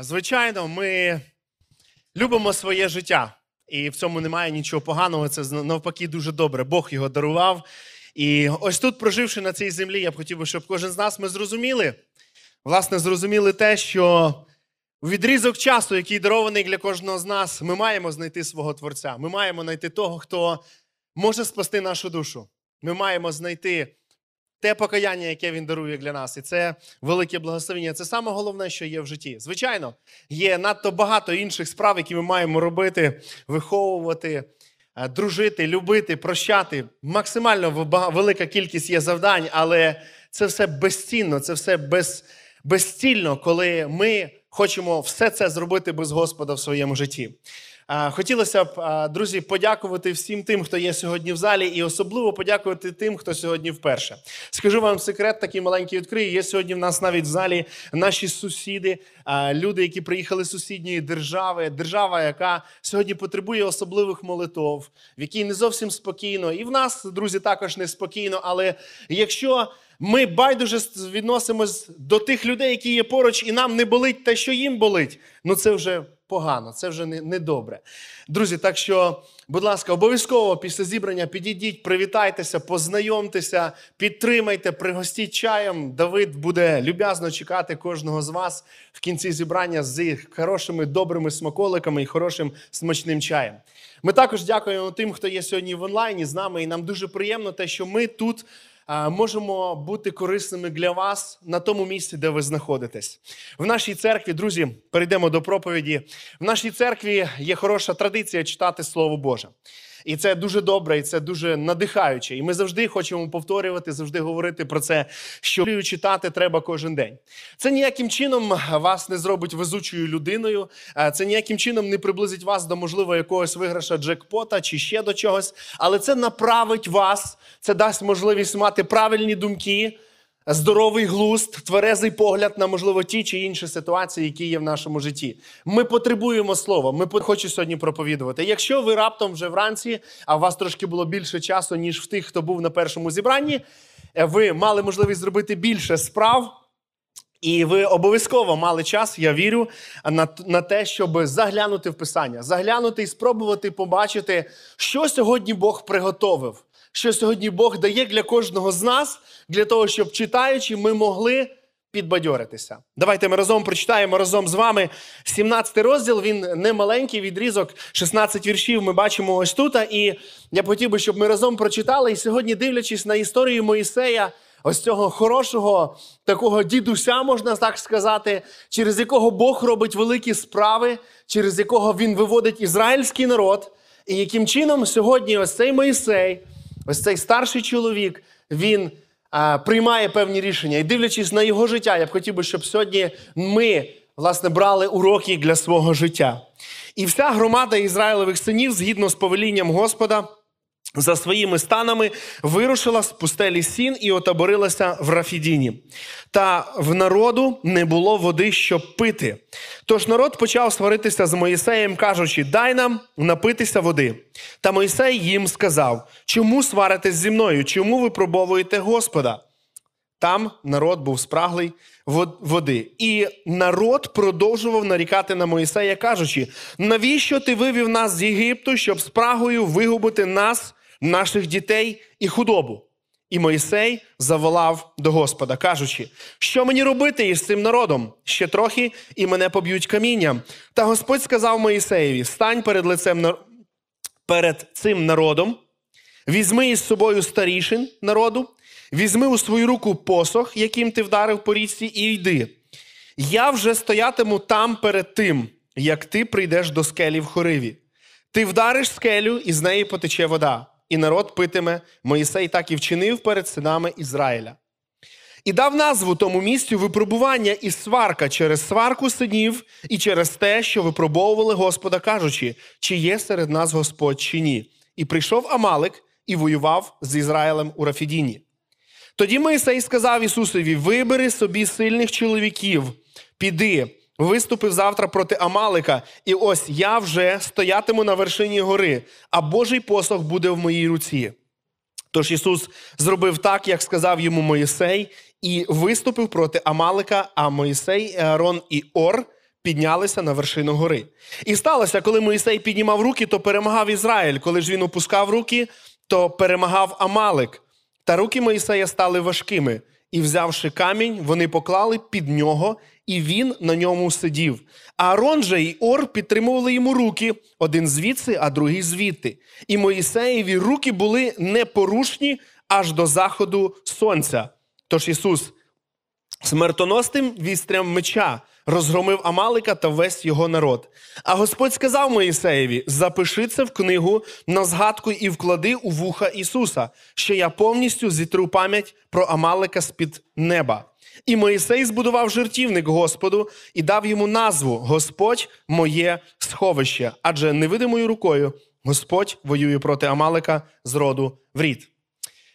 Звичайно, ми любимо своє життя, і в цьому немає нічого поганого. Це навпаки дуже добре. Бог його дарував. І ось тут, проживши на цій землі, я б хотів щоб кожен з нас ми зрозуміли, власне, зрозуміли те, що у відрізок часу, який дарований для кожного з нас, ми маємо знайти свого Творця. Ми маємо знайти того, хто може спасти нашу душу. Ми маємо знайти те покаяння, яке він дарує для нас, і це велике благословення. Це саме головне, що є в житті. Звичайно, є надто багато інших справ, які ми маємо робити, виховувати, е, дружити, любити, прощати. Максимально велика кількість є завдань, але це все безцінно, це все без, безцільно, коли ми хочемо все це зробити без Господа в своєму житті. Хотілося б, друзі, подякувати всім тим, хто є сьогодні в залі, і особливо подякувати тим, хто сьогодні вперше. Скажу вам секрет, такий маленький відкрию. Є сьогодні в нас навіть в залі наші сусіди, люди, які приїхали з сусідньої держави, держава, яка сьогодні потребує особливих молитов, в якій не зовсім спокійно. І в нас, друзі, також неспокійно. Але якщо ми байдуже відносимось до тих людей, які є поруч, і нам не болить те, що їм болить, ну це вже погано, це вже не, не. Друзі, так що, будь ласка, обов'язково після зібрання підійдіть, привітайтеся, познайомтеся, підтримайте, пригостіть чаєм. Давид буде люб'язно чекати кожного з вас в кінці зібрання з хорошими добрими смаколиками і хорошим смачним чаєм. Ми також дякуємо тим, хто є сьогодні в онлайні з нами, і нам дуже приємно те, що ми тут можемо бути корисними для вас на тому місці, де ви знаходитесь. В нашій церкві, друзі, перейдемо до проповіді. В нашій церкві є хороша традиція читати Слово Боже. І це дуже добре, і це дуже надихаюче. І ми завжди хочемо повторювати, завжди говорити про це, що читати треба кожен день. Це ніяким чином вас не зробить везучою людиною, е, це ніяким чином не приблизить вас до можливо якогось виграша джекпота чи ще до чогось, але це направить вас, це дасть можливість мати правильні думки. Здоровий глузд, тверезий погляд на можливо ті чи інші ситуації, які є в нашому житті. Ми потребуємо слова. Ми хочу сьогодні проповідувати. Якщо ви раптом вже вранці, а у вас трошки було більше часу, ніж в тих, хто був на першому зібранні, е, ви мали можливість зробити більше справ. І ви обов'язково мали час, я вірю, на, на те, щоб заглянути в Писання, заглянути і спробувати побачити, що сьогодні Бог приготовив, що сьогодні Бог дає для кожного з нас, для того, щоб читаючи, ми могли підбадьоритися. Давайте ми разом прочитаємо разом з вами 17 розділ. Він не маленький відрізок, 16 віршів. Ми бачимо ось тут. І я б хотів би, щоб ми разом прочитали. І сьогодні, дивлячись на історію Моїсея, ось цього хорошого такого дідуся, можна так сказати, через якого Бог робить великі справи, через якого він виводить ізраїльський народ. І яким чином сьогодні ось цей Моїсей, ось цей старший чоловік, він а, приймає певні рішення. І дивлячись на його життя, я б хотів би, щоб сьогодні ми власне брали уроки для свого життя. І вся громада Ізраїлевих синів, згідно з повелінням Господа, за своїми станами вирушила з пустелі Сін і отаборилася в Рафідіні. Та в народу не було води, щоб пити. Тож народ почав сваритися з Моїсеєм, кажучи: Дай нам напитися води. Та Моїсей їм сказав: Чому сваритесь зі мною? Чому ви пробовуєте Господа? Там народ був спраглий води. І народ продовжував нарікати на Моїсея, кажучи: навіщо ти вивів нас з Єгипту, щоб спрагою вигубити нас, наших дітей і худобу? І Моїсей заволав до Господа, кажучи, що мені робити із цим народом? Ще трохи, і мене поб'ють камінням. Та Господь сказав Моїсеєві: стань перед лицем перед цим народом, Візьми із собою старішин народу, візьми у свою руку посох, яким ти вдарив по річці, і йди. Я вже стоятиму там перед тим, як ти прийдеш до скелі в хориві. Ти вдариш скелю, і з неї потече вода, і народ питиме. Моїсей так і вчинив перед синами Ізраїля. І дав назву тому місцю випробування і сварка через сварку синів, і через те, що випробовували Господа, кажучи, чи є серед нас Господь, чи ні. І прийшов Амалик і воював з Ізраїлем у Рафідіні. Тоді Моїсей сказав Ісусові: Вибери собі сильних чоловіків, піди, виступив завтра проти Амалика, і ось я вже стоятиму на вершині гори, а Божий посох буде в моїй руці. Тож Ісус зробив так, як сказав йому Моїсей, і виступив проти Амалика, а Моїсей, Аарон і Ор піднялися на вершину гори. І сталося, коли Моїсей піднімав руки, то перемагав Ізраїль. Коли ж він опускав руки, то перемагав Амалик. Та руки Моїсея стали важкими, і, взявши камінь, вони поклали під нього, і він на ньому сидів. Аарон же й Ор підтримували йому руки, один звідси, а другий звідти. І Моїсеєві руки були непорушні аж до заходу сонця. Тож Ісус смертоносним вістрям меча розгромив Амалика та весь його народ. А Господь сказав Моїсеєві: запиши це в книгу на згадку і вклади у вуха Ісуса, що я повністю зітру пам'ять про Амалика з-під неба. І Моїсей збудував жертівник Господу і дав йому назву Господь моє сховище, адже невидимою рукою Господь воює проти Амалика з роду в рід.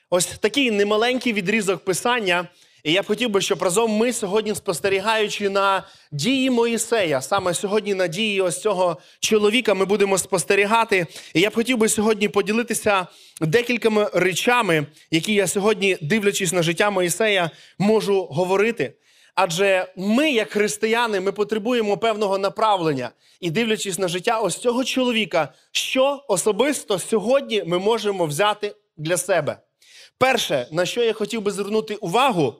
Ось такий немаленький відрізок писання. І я б хотів би, щоб разом ми сьогодні, спостерігаючи на дії Моїсея, саме сьогодні на дії ось цього чоловіка, ми будемо спостерігати. І я б хотів би сьогодні поділитися декількома речами, які я сьогодні, дивлячись на життя Моїсея, можу говорити. Адже ми, як християни, ми потребуємо певного направлення. І дивлячись на життя ось цього чоловіка, що особисто сьогодні ми можемо взяти для себе. Перше, на що я хотів би звернути увагу,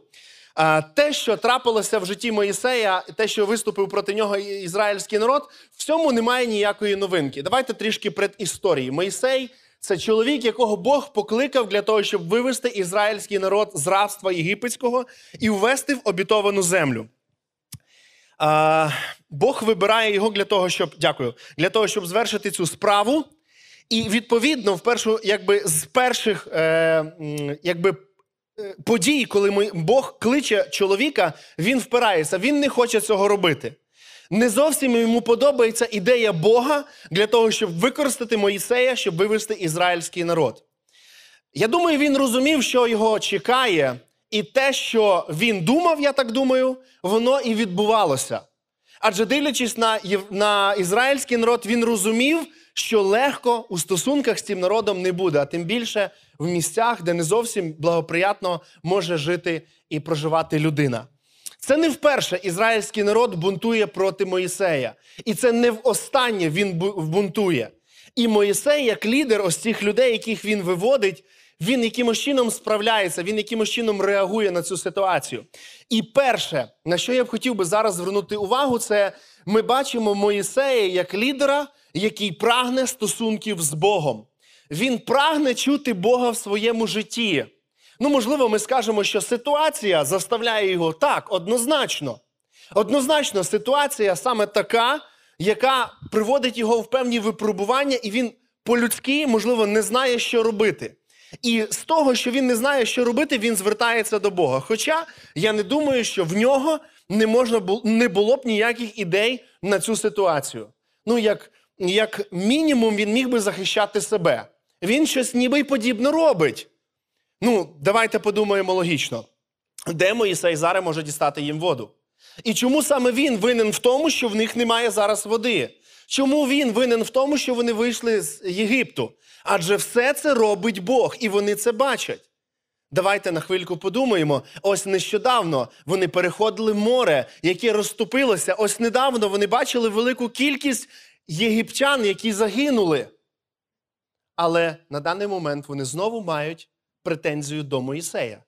те, що трапилося в житті Моїсея, те, що виступив проти нього ізраїльський народ, в цьому немає ніякої новинки. Давайте трішки предісторії. Моїсей це чоловік, якого Бог покликав для того, щоб вивести ізраїльський народ з рабства єгипетського і ввести в обітовану землю. Бог вибирає його для того, щоб дякую, для того, щоб звершити цю справу. І відповідно, в першу, якби з перших е, якби, подій, коли ми, Бог кличе чоловіка, він впирається, він не хоче цього робити. Не зовсім йому подобається ідея Бога для того, щоб використати Моїсея, щоб вивести ізраїльський народ. Я думаю, він розумів, що його чекає, і те, що він думав, я так думаю, воно і відбувалося. Адже дивлячись на, на ізраїльський народ, він розумів, що легко у стосунках з цим народом не буде, а тим більше в місцях, де не зовсім благоприятно може жити і проживати людина. Це не вперше ізраїльський народ бунтує проти Моїсея. І це не в останнє він бунтує. І Моїсей, як лідер ось цих людей, яких він виводить, він якимось чином справляється, він якимось чином реагує на цю ситуацію. І перше, на що я б хотів би зараз звернути увагу, це ми бачимо Моїсея як лідера, який прагне стосунків з Богом. Він прагне чути Бога в своєму житті. Ну, можливо, ми скажемо, що ситуація заставляє його так, однозначно. Однозначно, ситуація саме така, яка приводить його в певні випробування, і він по-людськи, можливо, не знає, що робити. І з того, що він не знає, що робити, він звертається до Бога. Хоча я не думаю, що в нього не можна бу- не було б ніяких ідей на цю ситуацію. Ну, як, як мінімум, він міг би захищати себе. Він щось ніби й подібно робить. Ну, давайте подумаємо логічно. Де Моїсей зараз може дістати їм воду? І чому саме він винен в тому, що в них немає зараз води? Чому він винен в тому, що вони вийшли з Єгипту? Адже все це робить Бог, і вони це бачать. Давайте на хвильку подумаємо. Ось нещодавно вони переходили море, яке розступилося. Ось недавно вони бачили велику кількість єгиптян, які загинули. Але на даний момент вони знову мають претензію до Моїсея.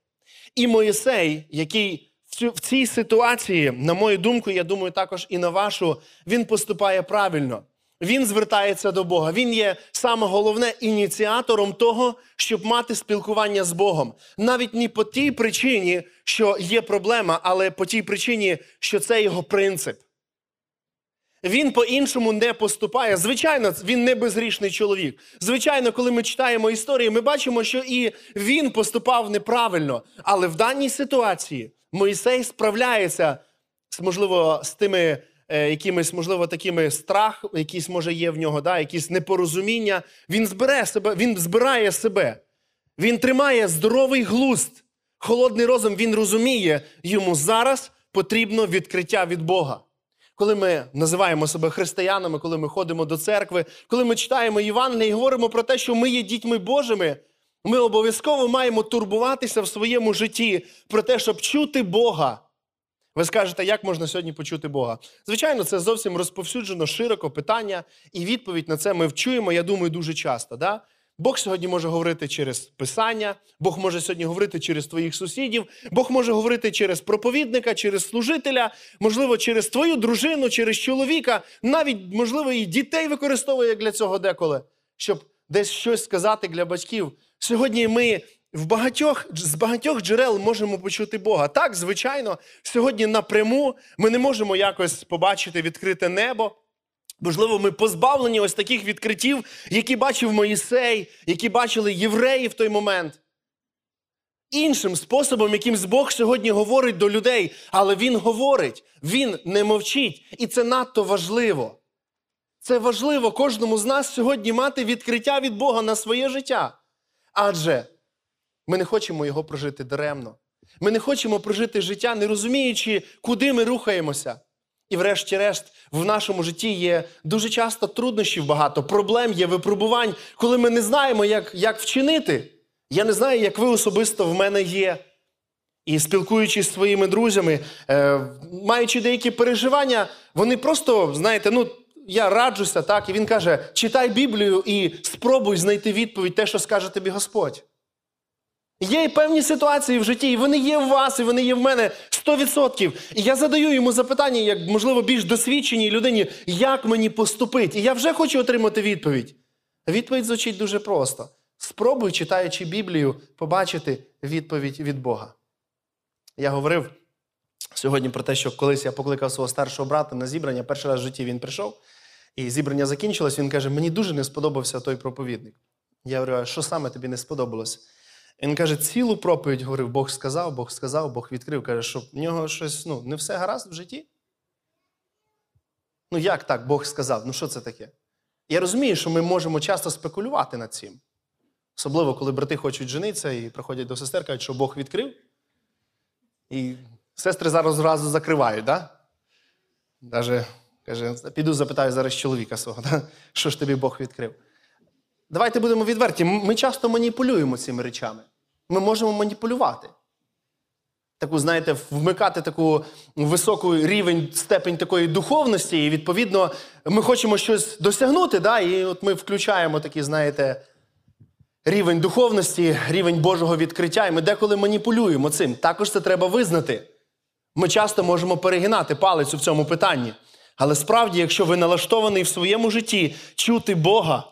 І Моїсей, який в цій ситуації, на мою думку, я думаю, також і на вашу, він поступає правильно. Він звертається до Бога. Він є саме головне ініціатором того, щоб мати спілкування з Богом. Навіть не по тій причині, що є проблема, але по тій причині, що це його принцип. Він по-іншому не поступає. Звичайно, він не безгрішний чоловік. Звичайно, коли ми читаємо історії, ми бачимо, що і він поступав неправильно. Але в даній ситуації Моїсей справляється можливо, з тими е, якимись, можливо, такими страх, якийсь може є в нього, да, якісь непорозуміння. Він збере себе, він збирає себе. Він тримає здоровий глузд, холодний розум. Він розуміє, йому зараз потрібно відкриття від Бога. Коли ми називаємо себе християнами, коли ми ходимо до церкви, коли ми читаємо Євангеліє і говоримо про те, що ми є дітьми Божими, ми обов'язково маємо турбуватися в своєму житті про те, щоб чути Бога. Ви скажете, як можна сьогодні почути Бога? Звичайно, це зовсім розповсюджено широко питання, і відповідь на це ми вчуємо, я думаю, дуже часто. Да? Бог сьогодні може говорити через писання, Бог може сьогодні говорити через твоїх сусідів, Бог може говорити через проповідника, через служителя, можливо, через твою дружину, через чоловіка, навіть, можливо, і дітей використовує для цього деколи, щоб десь щось сказати для батьків. Сьогодні ми в багатьох з багатьох джерел можемо почути Бога. Так, звичайно, сьогодні напряму ми не можемо якось побачити відкрите небо. Можливо, ми позбавлені ось таких відкриттів, які бачив Моїсей, які бачили євреї в той момент. Іншим способом, якимсь Бог сьогодні говорить до людей, але Він говорить, Він не мовчить. І це надто важливо. Це важливо кожному з нас сьогодні мати відкриття від Бога на своє життя. Адже ми не хочемо його прожити даремно. Ми не хочемо прожити життя, не розуміючи, куди ми рухаємося. І, врешті-решт, в нашому житті є дуже часто труднощів багато, проблем є, випробувань, коли ми не знаємо, як, як вчинити. Я не знаю, як ви особисто в мене є. І спілкуючись з своїми друзями, е, маючи деякі переживання, вони просто, знаєте, ну, я раджуся, так, і він каже: читай Біблію і спробуй знайти відповідь те, що скаже тобі Господь. Є і певні ситуації в житті, і вони є в вас, і вони є в мене 100%. І я задаю йому запитання, як, можливо, більш досвідченій людині, як мені поступити. І я вже хочу отримати відповідь. Відповідь звучить дуже просто. Спробуй, читаючи Біблію, побачити відповідь від Бога. Я говорив сьогодні про те, що колись я покликав свого старшого брата на зібрання. Перший раз в житті він прийшов, і зібрання закінчилось. Він каже: Мені дуже не сподобався той проповідник. Я говорю, а що саме тобі не сподобалось? Він каже, цілу проповідь говорив, Бог сказав, Бог сказав, Бог відкрив. Каже, що в нього щось ну, не все гаразд в житті. Ну як так Бог сказав? Ну що це таке? Я розумію, що ми можемо часто спекулювати над цим. Особливо, коли брати хочуть женитися і приходять до сестер, кажуть, що Бог відкрив. І сестри зараз зразу закривають, да? Каже, піду запитаю зараз чоловіка свого, да? що ж тобі Бог відкрив. Давайте будемо відверті. Ми часто маніпулюємо цими речами. Ми можемо маніпулювати. Таку, знаєте, вмикати таку високу рівень, степень такої духовності, і, відповідно, ми хочемо щось досягнути, да? і от ми включаємо такий, знаєте, рівень духовності, рівень Божого відкриття, і ми деколи маніпулюємо цим. Також це треба визнати. Ми часто можемо перегинати палець у цьому питанні. Але справді, якщо ви налаштований в своєму житті чути Бога,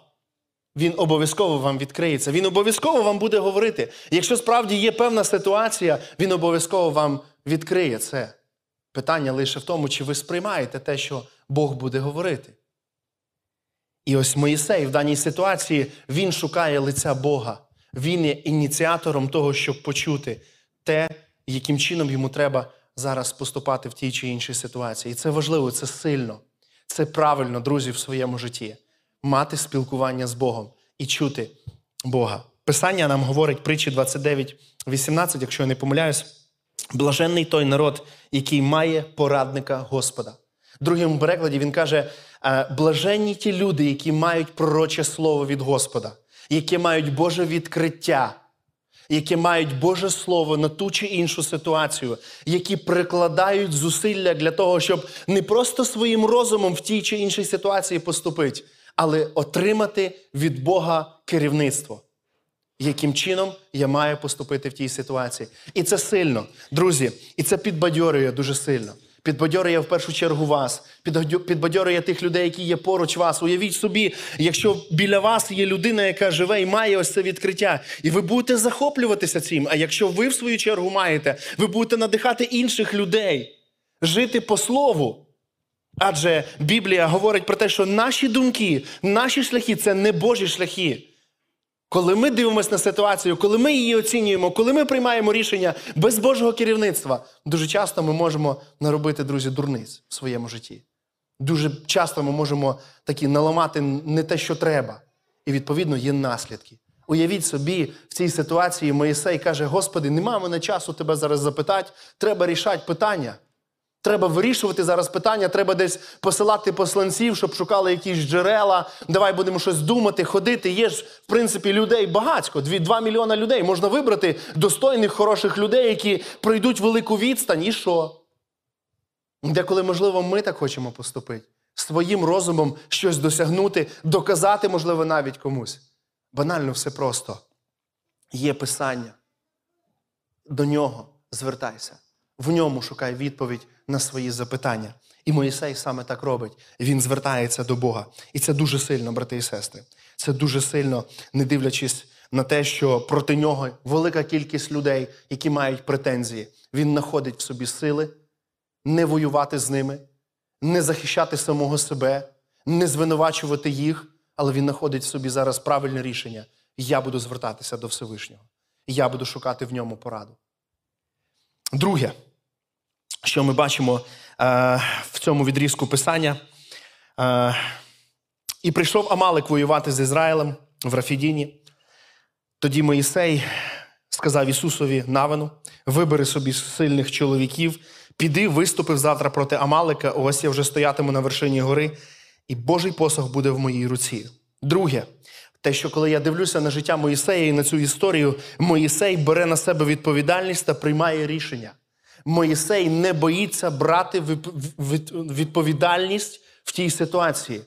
він обов'язково вам відкриється. Він обов'язково вам буде говорити. Якщо справді є певна ситуація, він обов'язково вам відкриє це. Питання лише в тому, чи ви сприймаєте те, що Бог буде говорити. І ось Моїсей в даній ситуації він шукає лиця Бога. Він є ініціатором того, щоб почути те, яким чином йому треба зараз поступати в тій чи іншій ситуації. І це важливо, це сильно, це правильно, друзі, в своєму житті мати спілкування з Богом і чути Бога. Писання нам говорить притчі 29, 18, якщо я не помиляюсь, блаженний той народ, який має порадника Господа. В другому перекладі він каже: «Е, блаженні ті люди, які мають пророче слово від Господа, які мають Боже відкриття, які мають Боже Слово на ту чи іншу ситуацію, які прикладають зусилля для того, щоб не просто своїм розумом в тій чи іншій ситуації поступити, але отримати від Бога керівництво. Яким чином я маю поступити в тій ситуації? І це сильно, друзі, і це підбадьорює дуже сильно. Підбадьорює в першу чергу вас, підбадьорює тих людей, які є поруч вас. Уявіть собі, якщо біля вас є людина, яка живе і має ось це відкриття, і ви будете захоплюватися цим. А якщо ви, в свою чергу, маєте, ви будете надихати інших людей жити по слову. Адже Біблія говорить про те, що наші думки, наші шляхи це не Божі шляхи. Коли ми дивимося на ситуацію, коли ми її оцінюємо, коли ми приймаємо рішення без Божого керівництва, дуже часто ми можемо наробити, друзі, дурниць в своєму житті. Дуже часто ми можемо такі наламати не те, що треба. І відповідно є наслідки. Уявіть собі, в цій ситуації Моїсей каже: Господи, нема мене часу тебе зараз запитати, треба рішати питання. Треба вирішувати зараз питання, треба десь посилати посланців, щоб шукали якісь джерела. Давай будемо щось думати, ходити. Є ж, в принципі, людей багатько. Два мільйона людей. Можна вибрати достойних, хороших людей, які пройдуть велику відстань. І що? Деколи, можливо, ми так хочемо поступити, своїм розумом щось досягнути, доказати, можливо, навіть комусь. Банально все просто. Є писання. До нього звертайся. В ньому шукай відповідь на свої запитання. І Моїсей саме так робить. Він звертається до Бога. І це дуже сильно, брати і сестри. Це дуже сильно, не дивлячись на те, що проти нього велика кількість людей, які мають претензії. Він знаходить в собі сили не воювати з ними, не захищати самого себе, не звинувачувати їх, але він знаходить в собі зараз правильне рішення. Я буду звертатися до Всевишнього. Я буду шукати в ньому пораду. Друге, що ми бачимо е, в цьому відрізку писання. Е, і прийшов Амалик воювати з Ізраїлем в Рафідіні. Тоді Моїсей сказав Ісусові Навину: вибери собі сильних чоловіків, піди, виступив завтра проти Амалика. Ось я вже стоятиму на вершині гори, і Божий посох буде в моїй руці. Друге, те, що коли я дивлюся на життя Моїсея і на цю історію, Моїсей бере на себе відповідальність та приймає рішення. Моїсей не боїться брати відповідальність в тій ситуації.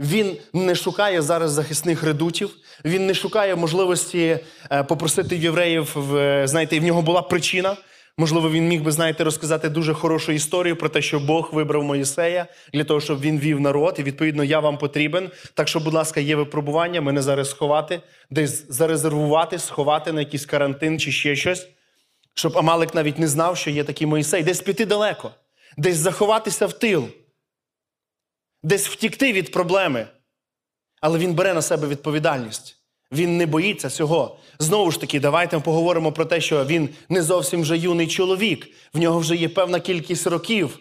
Він не шукає зараз захисних редутів, він не шукає можливості е, попросити євреїв. Знаєте, в нього була причина. Можливо, він міг би, знаєте, розказати дуже хорошу історію про те, що Бог вибрав Моїсея для того, щоб він вів народ. І відповідно я вам потрібен. Так що, будь ласка, є випробування, мене зараз сховати, десь зарезервувати, сховати на якийсь карантин чи ще щось, щоб Амалик навіть не знав, що є такий Моїсей, десь піти далеко, десь заховатися в тил десь втікти від проблеми. Але він бере на себе відповідальність. Він не боїться цього. Знову ж таки, давайте поговоримо про те, що він не зовсім вже юний чоловік, в нього вже є певна кількість років.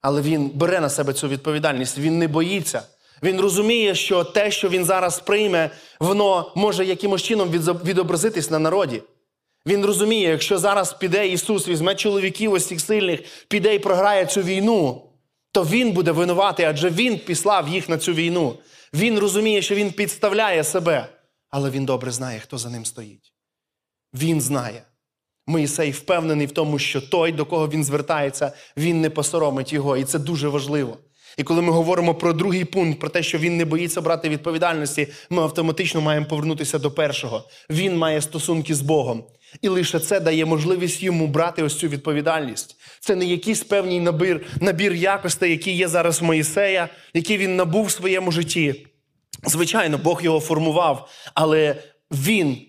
Але він бере на себе цю відповідальність, він не боїться. Він розуміє, що те, що він зараз прийме, воно може якимось чином відобразитись на народі. Він розуміє, якщо зараз піде Ісус, візьме чоловіків ось цих сильних, піде і програє цю війну, то він буде винуватий, адже він післав їх на цю війну. Він розуміє, що він підставляє себе, але він добре знає, хто за ним стоїть. Він знає. Моїсей впевнений в тому, що той, до кого він звертається, він не посоромить його. І це дуже важливо. І коли ми говоримо про другий пункт, про те, що він не боїться брати відповідальності, ми автоматично маємо повернутися до першого. Він має стосунки з Богом. І лише це дає можливість йому брати ось цю відповідальність. Це не якийсь певний набір набір якостей, які є зараз в Моїсея, які він набув в своєму житті. Звичайно, Бог його формував, але він,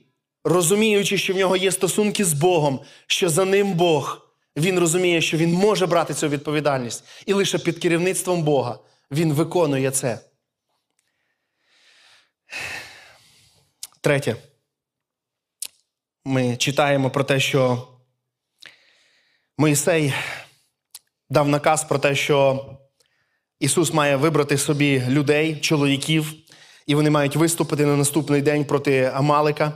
розуміючи, що в нього є стосунки з Богом, що за ним Бог, він розуміє, що він може брати цю відповідальність. І лише під керівництвом Бога він виконує це. Третє ми читаємо про те, що Моїсей дав наказ про те, що Ісус має вибрати собі людей, чоловіків, і вони мають виступити на наступний день проти Амалика.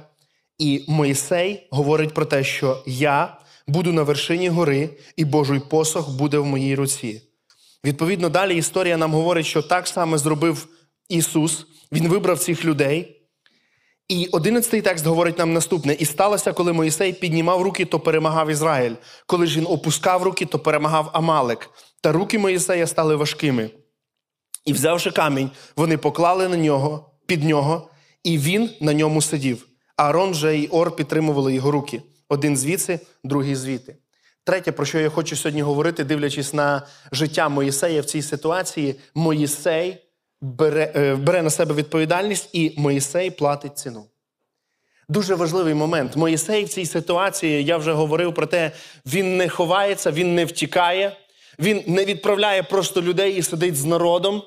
І Моїсей говорить про те, що я буду на вершині гори, і Божий посох буде в моїй руці. Відповідно, далі історія нам говорить, що так само зробив Ісус. Він вибрав цих людей. І одинадцятий текст говорить нам наступне: і сталося, коли Моїсей піднімав руки, то перемагав Ізраїль. Коли ж він опускав руки, то перемагав Амалик. Та руки Моїсея стали важкими. І, взявши камінь, вони поклали на нього, під нього, і він на ньому сидів. Аарон же і Ор підтримували його руки. Один звідси, другий звідти. Третє, про що я хочу сьогодні говорити, дивлячись на життя Моїсея в цій ситуації, Моїсей бере, е, бере на себе відповідальність, і Моїсей платить ціну. Дуже важливий момент. Моїсей в цій ситуації, я вже говорив про те, він не ховається, він не втікає, він не відправляє просто людей і сидить з народом.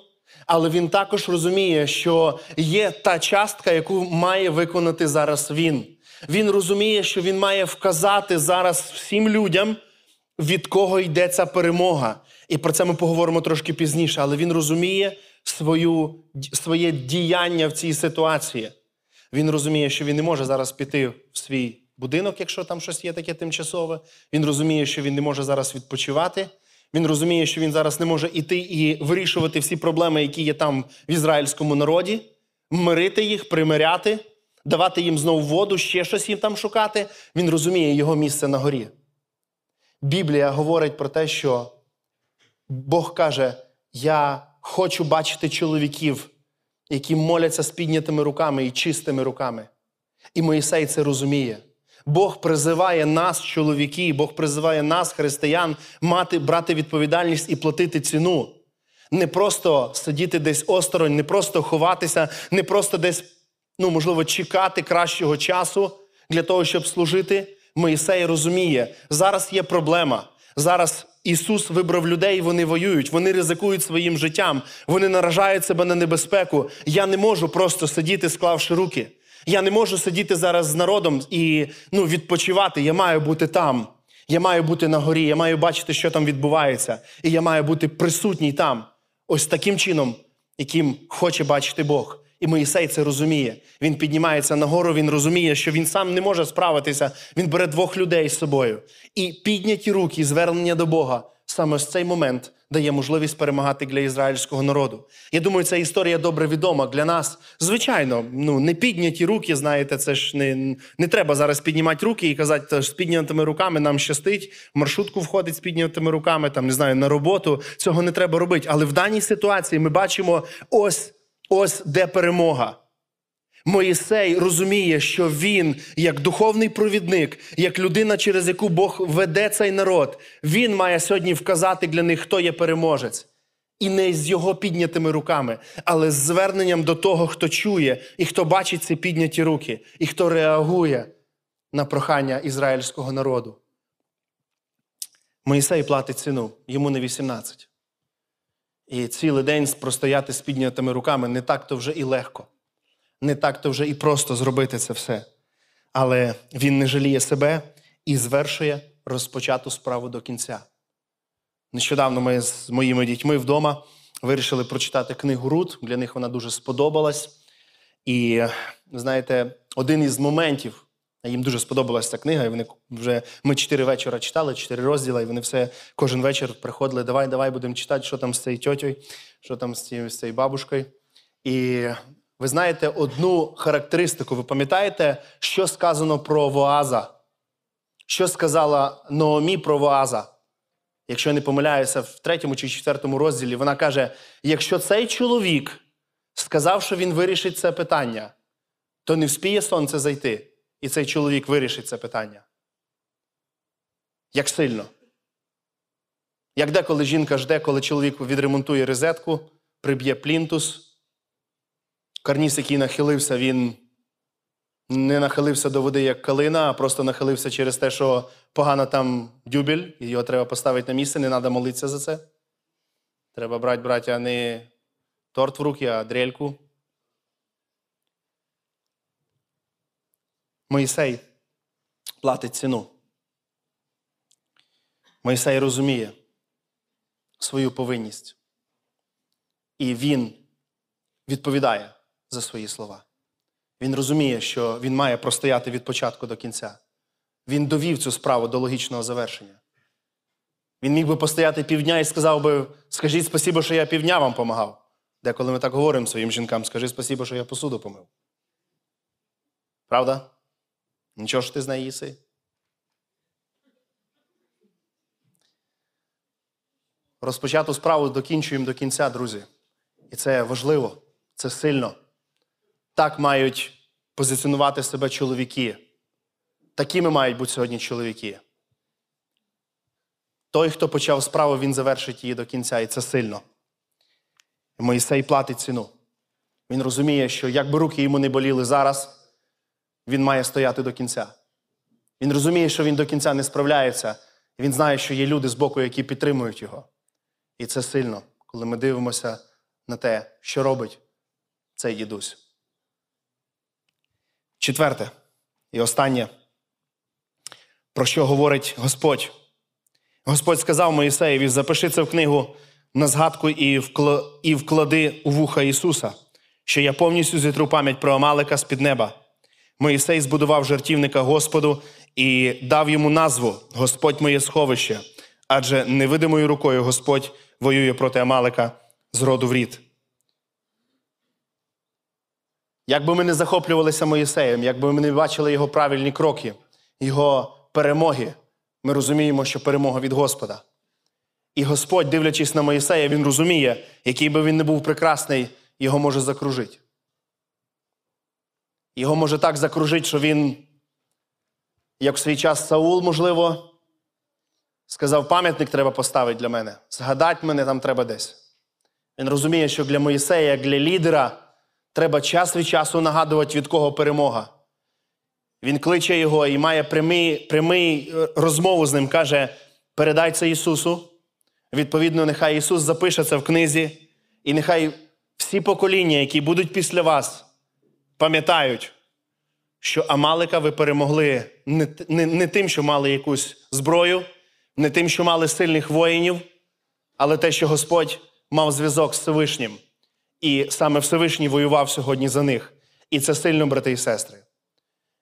Але він також розуміє, що є та частка, яку має виконати зараз він. Він розуміє, що він має вказати зараз всім людям, від кого йде ця перемога. І про це ми поговоримо трошки пізніше. Але він розуміє, свою, своє діяння в цій ситуації. Він розуміє, що він не може зараз піти в свій будинок, якщо там щось є таке тимчасове. Він розуміє, що він не може зараз відпочивати. Він розуміє, що він зараз не може іти і вирішувати всі проблеми, які є там в ізраїльському народі, мирити їх, примиряти, давати їм знову воду, ще щось їм там шукати. Він розуміє його місце на горі. Біблія говорить про те, що Бог каже: Я хочу бачити чоловіків, які моляться з піднятими руками і чистими руками. І Моїсей це розуміє. Бог призиває нас, чоловіки, Бог призиває нас, християн, мати, брати відповідальність і платити ціну. Не просто сидіти десь осторонь, не просто ховатися, не просто десь, ну, можливо, чекати кращого часу для того, щоб служити. Моїсей розуміє, зараз є проблема. Зараз Ісус вибрав людей, вони воюють, вони ризикують своїм життям, вони наражають себе на небезпеку. Я не можу просто сидіти, склавши руки. Я не можу сидіти зараз з народом і ну, відпочивати. Я маю бути там. Я маю бути на горі, я маю бачити, що там відбувається, і я маю бути присутній там, ось таким чином, яким хоче бачити Бог. І Моїсей це розуміє. Він піднімається нагору, він розуміє, що він сам не може справитися. Він бере двох людей з собою. І підняті руки, звернення до Бога. Саме ось цей момент дає можливість перемагати для ізраїльського народу. Я думаю, ця історія добре відома для нас. Звичайно, ну не підняті руки, знаєте, це ж не, не треба зараз піднімати руки і казати, «Та ж з піднятими руками нам щастить, маршрутку входить з піднятими руками, там не знаю, на роботу. Цього не треба робити. Але в даній ситуації ми бачимо ось, ось де перемога. Моїсей розуміє, що він, як духовний провідник, як людина, через яку Бог веде цей народ, він має сьогодні вказати для них, хто є переможець. І не з його піднятими руками, але з зверненням до того, хто чує, і хто бачить ці підняті руки, і хто реагує на прохання ізраїльського народу. Моїсей платить ціну, йому не 18. І цілий день простояти з піднятими руками не так-то вже і легко не так-то вже і просто зробити це все. Але він не жаліє себе і звершує розпочату справу до кінця. Нещодавно ми з моїми дітьми вдома вирішили прочитати книгу Рут. Для них вона дуже сподобалась. І знаєте, один із моментів, їм дуже сподобалася ця книга, і вони вже ми чотири вечора читали, чотири розділи, і вони все кожен вечір приходили. Давай, давай будемо читати, що там з цією тьотєю, що там з цією, з цією бабушкою. І ви знаєте одну характеристику. Ви пам'ятаєте, що сказано про Воаза? Що сказала Ноомі про Воаза? Якщо я не помиляюся, в третьому чи четвертому розділі вона каже: якщо цей чоловік сказав, що він вирішить це питання, то не вспіє сонце зайти, і цей чоловік вирішить це питання. Як сильно? Як деколи жінка жде, коли чоловік відремонтує розетку, приб'є плінтус. Карніс, який нахилився, він не нахилився до води як калина, а просто нахилився через те, що погано там дюбель, і його треба поставити на місце, не треба молитися за це. Треба брати, браття, не торт в руки, а дрельку. Моїсей платить ціну. Моїсей розуміє свою повинність. І він відповідає за свої слова. Він розуміє, що він має простояти від початку до кінця. Він довів цю справу до логічного завершення. Він міг би постояти півдня і сказав би: скажіть спасибо, що я півдня вам помагав. Деколи ми так говоримо своїм жінкам, скажи спасибо, що я посуду помив. Правда? Нічого ж ти з неї? Розпочату справу докінчуємо до кінця, друзі. І це важливо, це сильно. Так мають позиціонувати себе чоловіки. Такими мають бути сьогодні чоловіки. Той, хто почав справу, він завершить її до кінця, і це сильно. І Моїсей платить ціну. Він розуміє, що як би руки йому не боліли зараз, він має стояти до кінця. Він розуміє, що він до кінця не справляється. Він знає, що є люди з боку, які підтримують його. І це сильно, коли ми дивимося на те, що робить цей дідусь. Четверте і останнє, про що говорить Господь. Господь сказав Моїсеєві: запиши це в книгу на згадку і вклади у вуха Ісуса, що я повністю зітру пам'ять про Амалика з-під неба. Моїсей збудував жертівника Господу і дав йому назву Господь моє сховище, адже невидимою рукою Господь воює проти Амалика з роду в рід. Якби ми не захоплювалися Моїсеєм, якби ми не бачили його правильні кроки, його перемоги, ми розуміємо, що перемога від Господа. І Господь, дивлячись на Моїсея, він розуміє, який би він не був прекрасний, його може закружити. Його може так закружити, що він, як в свій час Саул, можливо, сказав, пам'ятник треба поставити для мене. Згадати мене там треба десь. Він розуміє, що для Моїсея, як для лідера, треба час від часу нагадувати, від кого перемога. Він кличе його і має прямий, прямий е, розмову з ним, каже: передай це Ісусу. Відповідно, нехай Ісус запише це в книзі, і нехай всі покоління, які будуть після вас, пам'ятають, що Амалика ви перемогли не, не, не тим, що мали якусь зброю, не тим, що мали сильних воїнів, але те, що Господь мав зв'язок з Всевишнім. І саме Всевишній воював сьогодні за них. І це сильно, брати і сестри.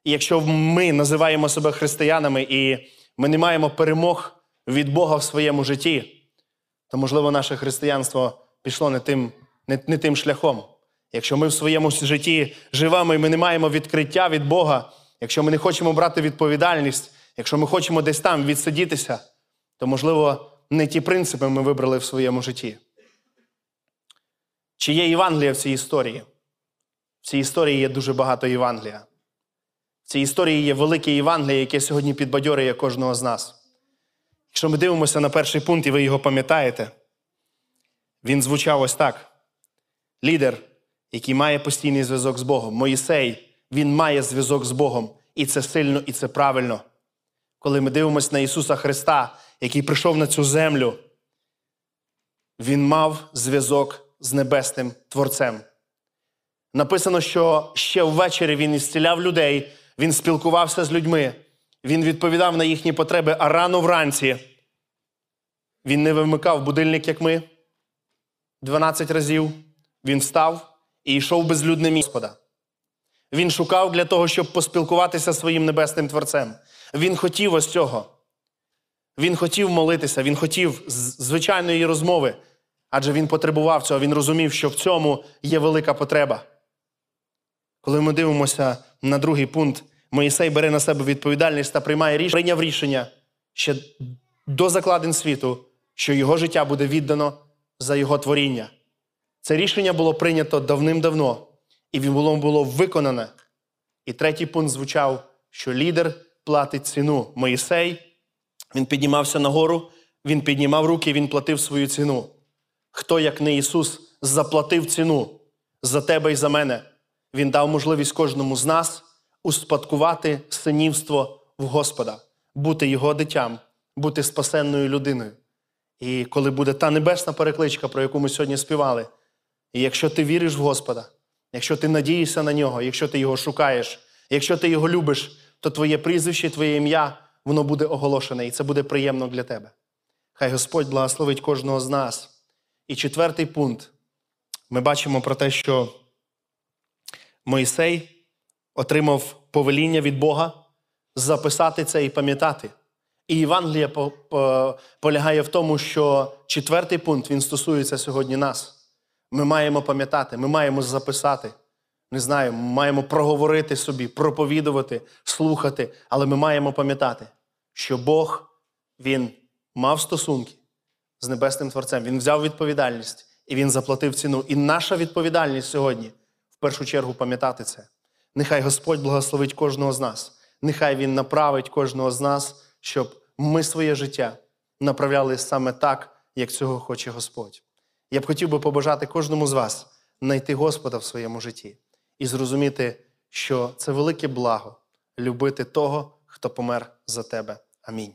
І якщо ми називаємо себе християнами і ми не маємо перемог від Бога в своєму житті, то, можливо, наше християнство пішло не тим, не, не тим шляхом. Якщо ми в своєму житті живемо і ми не маємо відкриття від Бога, якщо ми не хочемо брати відповідальність, якщо ми хочемо десь там відсидітися, то, можливо, не ті принципи ми вибрали в своєму житті. Чи є Євангелія в цій історії? В цій історії є дуже багато Євангелія. В цій історії є велике Євангеліє, яке сьогодні підбадьорює кожного з нас. Якщо ми дивимося на перший пункт, і ви його пам'ятаєте, він звучав ось так: лідер, який має постійний зв'язок з Богом, Моїсей, він має зв'язок з Богом. І це сильно, і це правильно. Коли ми дивимося на Ісуса Христа, який прийшов на цю землю, Він мав зв'язок з небесним Творцем. Написано, що ще ввечері він ісціляв людей, він спілкувався з людьми, він відповідав на їхні потреби, а рано вранці він не вимикав будильник, як ми. 12 разів він встав і йшов безлюдне. Господа. Він шукав для того, щоб поспілкуватися зі своїм небесним Творцем. Він хотів ось цього. Він хотів молитися, він хотів звичайної розмови, адже він потребував цього, він розумів, що в цьому є велика потреба. Коли ми дивимося на другий пункт, Моїсей бере на себе відповідальність та приймає рішення, прийняв рішення ще до закладин світу, що його життя буде віддано за його творіння. Це рішення було прийнято давним-давно, і воно було виконане. І третій пункт звучав, що лідер платить ціну. Моїсей, він піднімався нагору, він піднімав руки, він платив свою ціну. Хто, як не Ісус, заплатив ціну за тебе і за мене? Він дав можливість кожному з нас успадкувати синівство в Господа, бути Його дитям, бути спасенною людиною. І коли буде та небесна перекличка, про яку ми сьогодні співали, і якщо ти віриш в Господа, якщо ти надієшся на нього, якщо ти його шукаєш, якщо ти його любиш, то твоє прізвище, твоє ім'я, воно буде оголошене, і це буде приємно для тебе. Хай Господь благословить кожного з нас. І четвертий пункт. Ми бачимо про те, що Мойсей отримав повеління від Бога записати це і пам'ятати. І Євангелія по- по- полягає в тому, що четвертий пункт він стосується сьогодні нас. Ми маємо пам'ятати, ми маємо записати. Не знаю, ми маємо проговорити собі, проповідувати, слухати, але ми маємо пам'ятати, що Бог він мав стосунки з Небесним Творцем. Він взяв відповідальність і він заплатив ціну. І наша відповідальність сьогодні в першу чергу пам'ятати це. Нехай Господь благословить кожного з нас. Нехай Він направить кожного з нас, щоб ми своє життя направляли саме так, як цього хоче Господь. Я б хотів би побажати кожному з вас знайти Господа в своєму житті і зрозуміти, що це велике благо любити того, хто помер за тебе. Амінь.